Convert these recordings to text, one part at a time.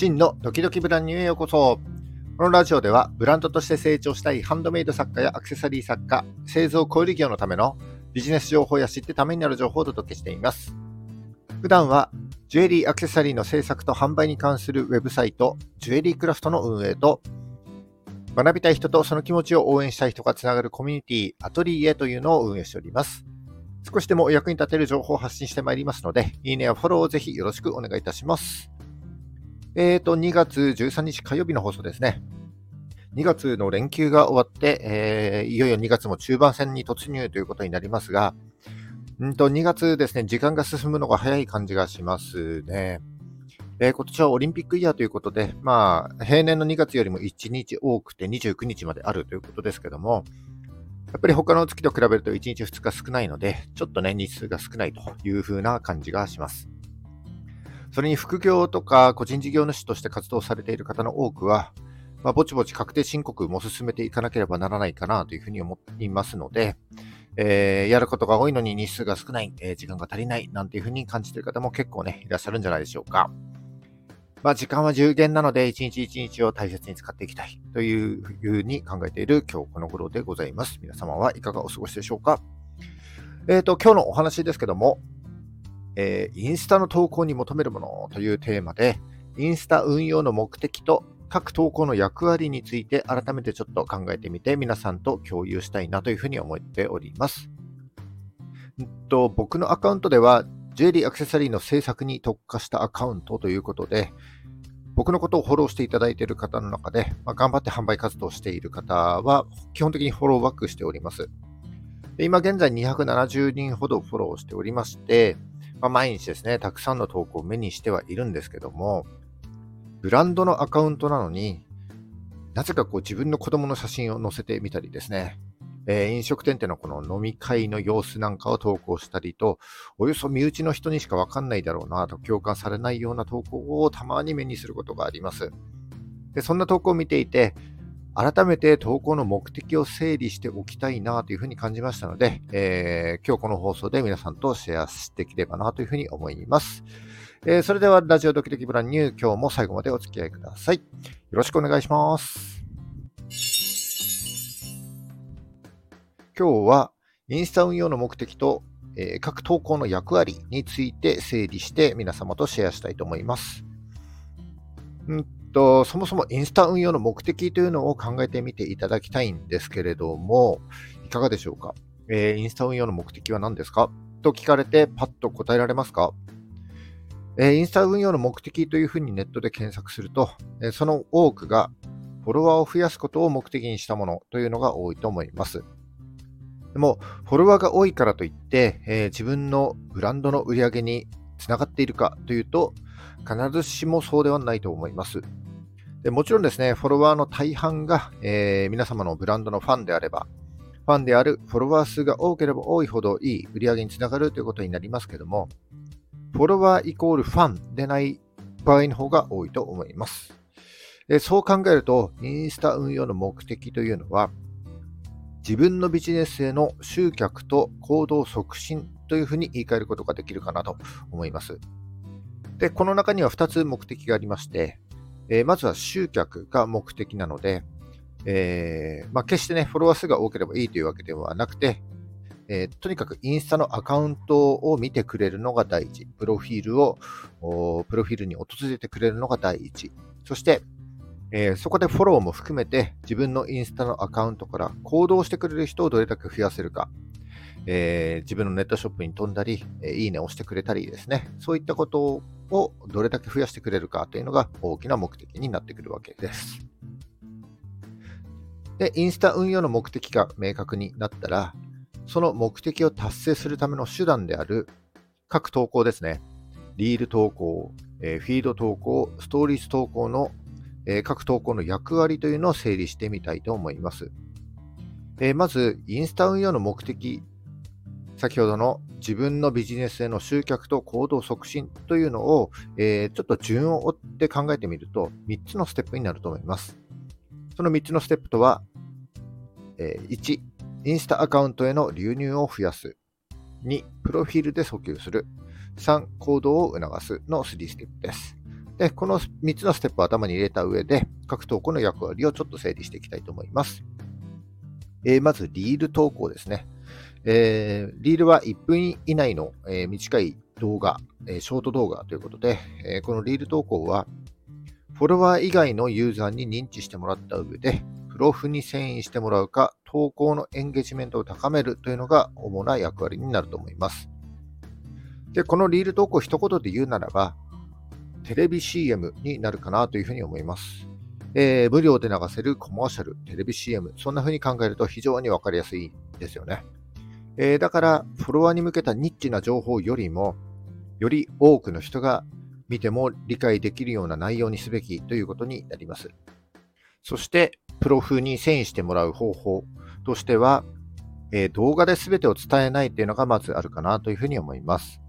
真のドキドキブランニューへようこそ。このラジオではブランドとして成長したいハンドメイド作家やアクセサリー作家、製造小売業のためのビジネス情報や知ってためになる情報をお届けしています。普段はジュエリーアクセサリーの制作と販売に関するウェブサイト、ジュエリークラフトの運営と、学びたい人とその気持ちを応援したい人がつながるコミュニティ、アトリエというのを運営しております。少しでもお役に立てる情報を発信してまいりますので、いいねやフォローをぜひよろしくお願いいたします。え、ー、と、2月13日火曜日の放送ですね。2月の連休が終わって、えー、いよいよ2月も中盤戦に突入ということになりますが、んと2月ですね、時間が進むのが早い感じがしますね。えー、今年はオリンピックイヤーということで、まあ、平年の2月よりも1日多くて29日まであるということですけども、やっぱり他の月と比べると1日2日少ないので、ちょっとね、日数が少ないという風な感じがします。それに副業とか個人事業主として活動されている方の多くは、まあ、ぼちぼち確定申告も進めていかなければならないかなというふうに思っていますので、えー、やることが多いのに日数が少ない、えー、時間が足りないなんていうふうに感じている方も結構ね、いらっしゃるんじゃないでしょうか。まあ、時間は有限なので、一日一日を大切に使っていきたいというふうに考えている今日この頃でございます。皆様はいかがお過ごしでしょうか。えっ、ー、と、今日のお話ですけども、えー、インスタの投稿に求めるものというテーマで、インスタ運用の目的と各投稿の役割について改めてちょっと考えてみて皆さんと共有したいなというふうに思っております。んと僕のアカウントではジュエリーアクセサリーの制作に特化したアカウントということで僕のことをフォローしていただいている方の中で、まあ、頑張って販売活動している方は基本的にフォローバックしております。今現在270人ほどフォローしておりまして、まあ、毎日ですね、たくさんの投稿を目にしてはいるんですけども、ブランドのアカウントなのに、なぜかこう自分の子供の写真を載せてみたりですね、えー、飲食店でのこの飲み会の様子なんかを投稿したりと、およそ身内の人にしかわかんないだろうなと共感されないような投稿をたまに目にすることがあります。でそんな投稿を見ていて、改めて投稿の目的を整理しておきたいなというふうに感じましたので、えー、今日この放送で皆さんとシェアしていければなというふうに思います。えー、それではラジオドキドキブランニュー今日も最後までお付き合いください。よろしくお願いします。今日はインスタ運用の目的と、えー、各投稿の役割について整理して皆様とシェアしたいと思います。と、そもそもインスタ運用の目的というのを考えてみていただきたいんですけれども、いかがでしょうか、えー、インスタ運用の目的は何ですか？と聞かれてパッと答えられますか、えー、インスタ運用の目的というふうにネットで検索すると、えー、その多くがフォロワーを増やすことを目的にしたものというのが多いと思います。でも、フォロワーが多いからといって、えー、自分のブランドの売り上げにつながっているかというと、必ずしもそうではないと思います。でもちろんですね、フォロワーの大半が、えー、皆様のブランドのファンであれば、ファンであるフォロワー数が多ければ多いほどいい売り上げにつながるということになりますけども、フォロワーイコールファンでない場合の方が多いと思います。でそう考えると、インスタ運用の目的というのは、自分のビジネスへの集客と行動促進というふうに言い換えることができるかなと思います。で、この中には2つ目的がありまして、えー、まずは集客が目的なので、えー、まあ、決してね、フォロワー数が多ければいいというわけではなくて、えー、とにかくインスタのアカウントを見てくれるのが第一。プロフィールを、プロフィールに訪れてくれるのが第一。そして、えー、そこでフォローも含めて自分のインスタのアカウントから行動してくれる人をどれだけ増やせるか。えー、自分のネットショップに飛んだり、え、いいねを押してくれたりですね。そういったことをどれだけ増やしてくれるかというのが大きな目的になってくるわけです。で、インスタ運用の目的が明確になったら、その目的を達成するための手段である各投稿ですね。リール投稿、えフィード投稿、ストーリーズ投稿の、え各投稿の役割というのを整理してみたいと思います。えまず、インスタ運用の目的先ほどの自分のビジネスへの集客と行動促進というのを、えー、ちょっと順を追って考えてみると、3つのステップになると思います。その3つのステップとは、えー、1、インスタアカウントへの流入を増やす。2、プロフィールで訴求する。3、行動を促すの3ステップです。で、この3つのステップを頭に入れた上で、各投稿の役割をちょっと整理していきたいと思います。えー、まず、リール投稿ですね。えー、リールは1分以内の、えー、短い動画、えショート動画ということで、えこのリール投稿は、フォロワー以外のユーザーに認知してもらった上で、プロフに遷移してもらうか、投稿のエンゲージメントを高めるというのが主な役割になると思います。で、このリール投稿一言で言うならば、テレビ CM になるかなというふうに思います。え、無料で流せるコマーシャル、テレビ CM、そんな風に考えると非常にわかりやすいですよね。えー、だから、フォロワーに向けたニッチな情報よりも、より多くの人が見ても理解できるような内容にすべきということになります。そして、プロ風に遷移してもらう方法としては、えー、動画で全てを伝えないというのがまずあるかなというふうに思います。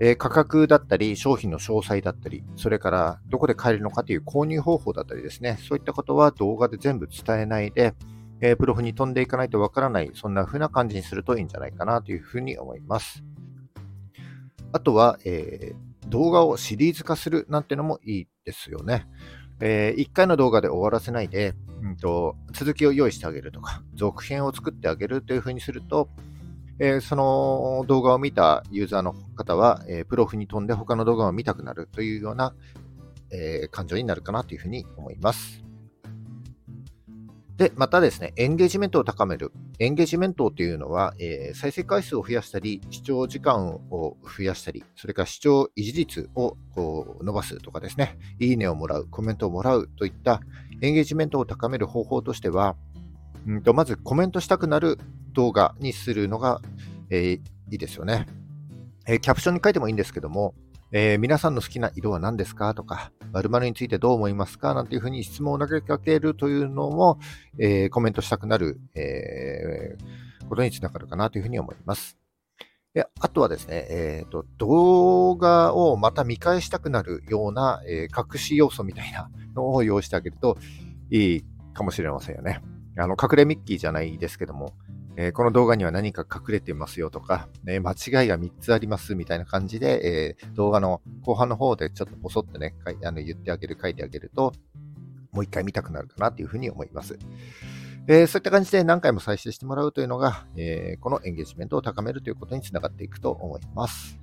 えー、価格だったり、商品の詳細だったり、それからどこで買えるのかという購入方法だったりですね、そういったことは動画で全部伝えないで、えー、プロフに飛んでいかないとわからない、そんな風な感じにするといいんじゃないかなというふうに思います。あとは、えー、動画をシリーズ化するなんてのもいいですよね。えー、1回の動画で終わらせないで、うんと、続きを用意してあげるとか、続編を作ってあげるというふうにすると、えー、その動画を見たユーザーの方は、えー、プロフに飛んで他の動画を見たくなるというような、えー、感情になるかなというふうに思います。で、またですね、エンゲージメントを高める。エンゲージメントというのは、えー、再生回数を増やしたり、視聴時間を増やしたり、それから視聴維持率をこう伸ばすとかですね、いいねをもらう、コメントをもらうといったエンゲージメントを高める方法としては、うんとまずコメントしたくなる動画にするのが、えー、いいですよね、えー、キャプションに書いてもいいんですけども、えー、皆さんの好きな色は何ですか？とか、〇〇についてどう思いますか？なんていうふうに質問を投げかけるというのも、えー、コメントしたくなる、えー、ことにつながるかなというふうに思います。であとはですね、えーと、動画をまた見返したくなるような、えー、隠し要素みたいなのを用意してあげるといいかもしれませんよね。あの隠れミッキーじゃないですけども、えー、この動画には何か隠れてますよとか、ね、間違いが3つありますみたいな感じで、えー、動画の後半の方でちょっとポソってね、あの言ってあげる、書いてあげると、もう一回見たくなるかなというふうに思います。えー、そういった感じで何回も再生してもらうというのが、えーこのエンゲージメントを高めるということにつながっていくと思います。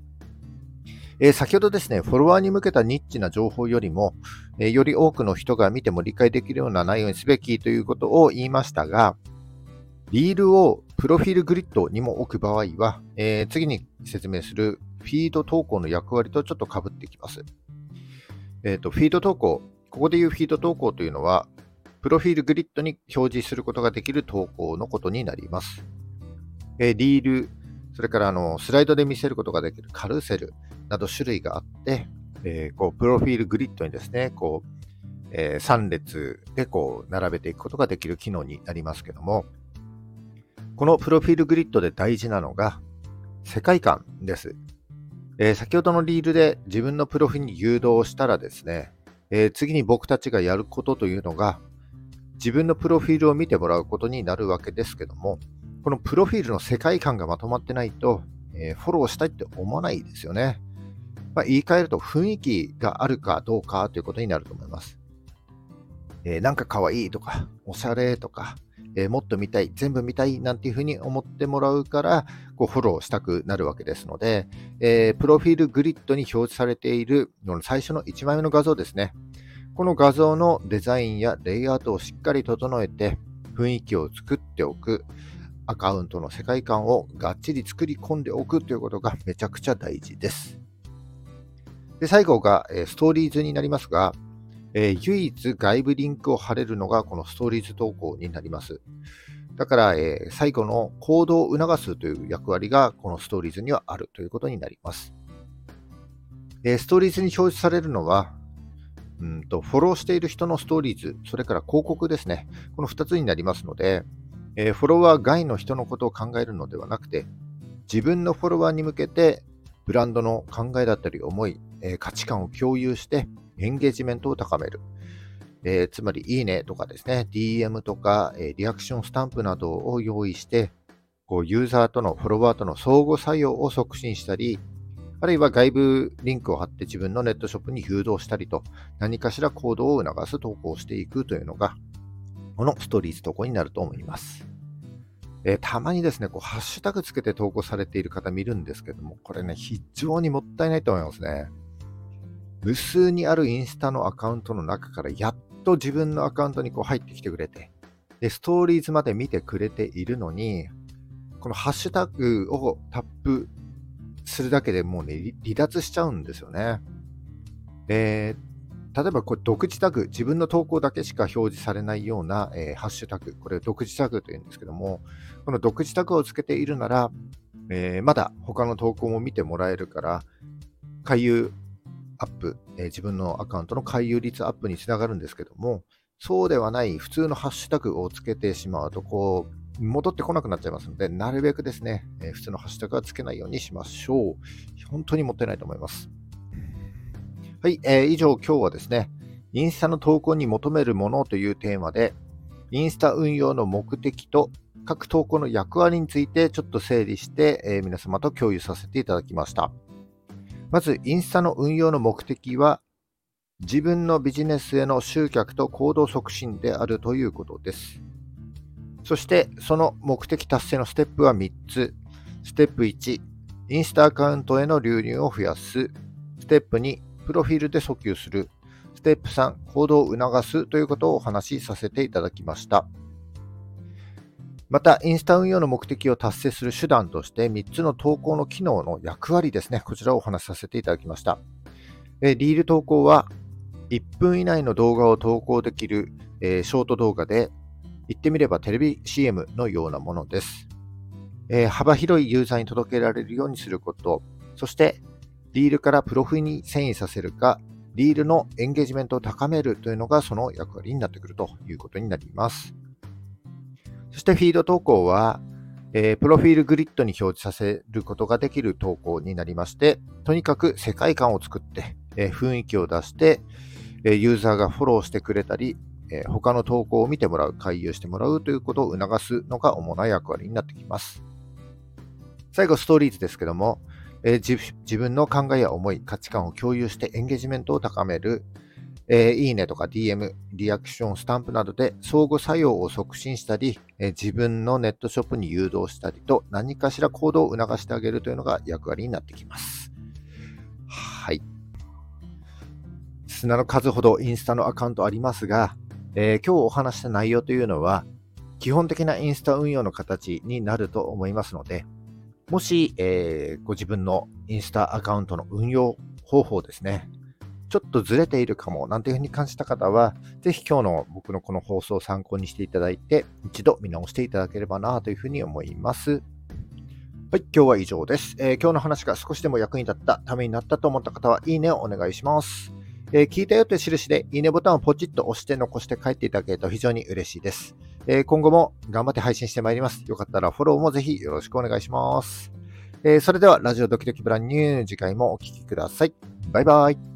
えー、先ほどですね、フォロワーに向けたニッチな情報よりも、え、より多くの人が見ても理解できるような内容にすべきということを言いましたが、リールをプロフィールグリッドにも置く場合は、えー、次に説明するフィード投稿の役割とちょっと被ってきます。えっ、ー、と、フィード投稿、ここで言うフィード投稿というのは、プロフィールグリッドに表示することができる投稿のことになります。えー、リール、それからあのスライドで見せることができるカルーセルなど種類があって、えー、こうプロフィールグリッドにですね、こうえー、3列でこう並べていくことができる機能になりますけども、このプロフィールグリッドで大事なのが世界観です。えー、先ほどのリールで自分のプロフィールに誘導したらですね、えー、次に僕たちがやることというのが自分のプロフィールを見てもらうことになるわけですけども、このプロフィールの世界観がまとまってないと、えー、フォローしたいって思わないですよね。まあ、言い換えると雰囲気があるかどうかということになると思います。えー、なんか可愛いとか、おしゃれとか、えー、もっと見たい、全部見たいなんていうふうに思ってもらうから、こうフォローしたくなるわけですので、えー、プロフィールグリッドに表示されているの最初の1枚目の画像ですね。この画像のデザインやレイアウトをしっかり整えて、雰囲気を作っておく、アカウントの世界観をがっちり作り込んでおくということがめちゃくちゃ大事です。で最後が、えストーリーズになりますが、えー、唯一外部リンクを貼れるのがこのストーリーズ投稿になります。だから、えー、最後の行動を促すという役割がこのストーリーズにはあるということになります。え、ストーリーズに表示されるのは、うんとフォローしている人のストーリーズ、それから広告ですね。この2つになりますので、え、フォロワー外の人のことを考えるのではなくて、自分のフォロワーに向けてブランドの考えだったり思い、え、価値観を共有してエンゲージメントを高める。えー、つまり、いいねとかですね、DM とか、え、リアクションスタンプなどを用意して、こうユーザーとのフォロワーとの相互作用を促進したり、あるいは外部リンクを貼って自分のネットショップに誘導したりと、何かしら行動を促す投稿をしていくというのが、このストーリーズ投稿になると思います。えー、たまにですね、こう、ハッシュタグつけて投稿されている方見るんですけども、これね、非常にもったいないと思いますね。無数にあるインスタのアカウントの中から、やっと自分のアカウントにこう入ってきてくれて、で、ストーリーズまで見てくれているのに、このハッシュタグをタップするだけでもうね、離脱しちゃうんですよね。で、例えばこれ独自タグ、自分の投稿だけしか表示されないような、えー、ハッシュタグ、これ独自タグというんですけども、この独自タグをつけているなら、えー、まだ他の投稿も見てもらえるから、回遊アップ、えー、自分のアカウントの回遊率アップにつながるんですけども、そうではない普通のハッシュタグをつけてしまうと、こう、戻ってこなくなっちゃいますので、なるべくですね、えー、普通のハッシュタグはつけないようにしましょう。本当にもったいないと思います。はい、えー、以上今日はですね、インスタの投稿に求めるものというテーマで、インスタ運用の目的と各投稿の役割についてちょっと整理して、えー、皆様と共有させていただきました。まず、インスタの運用の目的は、自分のビジネスへの集客と行動促進であるということです。そして、その目的達成のステップは3つ。ステップ1、インスタアカウントへの流入を増やす。ステップ2、プロフィールで訴求する。ステップ3、行動を促すということをお話しさせていただきました。また、インスタ運用の目的を達成する手段として、3つの投稿の機能の役割ですね、こちらをお話しさせていただきました。リール投稿は、1分以内の動画を投稿できる、えショート動画で、言ってみればテレビ CM のようなものです。え幅広いユーザーに届けられるようにすること、そしてリールからプロフィに遷移させるか、リールのエンゲージメントを高めるというのがその役割になってくるということになります。そしてフィード投稿は、えー、プロフィールグリッドに表示させることができる投稿になりまして、とにかく世界観を作って、えー、雰囲気を出して、え、ユーザーがフォローしてくれたり、え他の投稿を見てもらう、回遊してもらうということを促すのが主な役割になってきます。最後、ストーリーズですけども、え、自分の考えや思い、価値観を共有してエンゲージメントを高める、えー、いいねとか DM、リアクション、スタンプなどで相互作用を促進したり、えー、自分のネットショップに誘導したりと何かしら行動を促してあげるというのが役割になってきます。はい。砂の数ほどインスタのアカウントありますが、えー、今日お話した内容というのは基本的なインスタ運用の形になると思いますので、もし、え、ご自分のインスタアカウントの運用方法ですね、ちょっとずれているかもなんていうふうに感じた方は、ぜひ今日の僕のこの放送を参考にしていただいて、一度見直していただければなというふうに思います。はい、今日は以上です、えー、今日の話が少しでも役に立った、ためになったと思った方は、いいねをお願いします。えー、聞いたよという印で、いいねボタンをポチッと押して残して帰っていただけると非常に嬉しいです。えー、今後も頑張って配信してまいります。よかったらフォローもぜひよろしくお願いします。え、それでは、ラジオドキドキブランニュー、次回もお聴きください。バイバイ。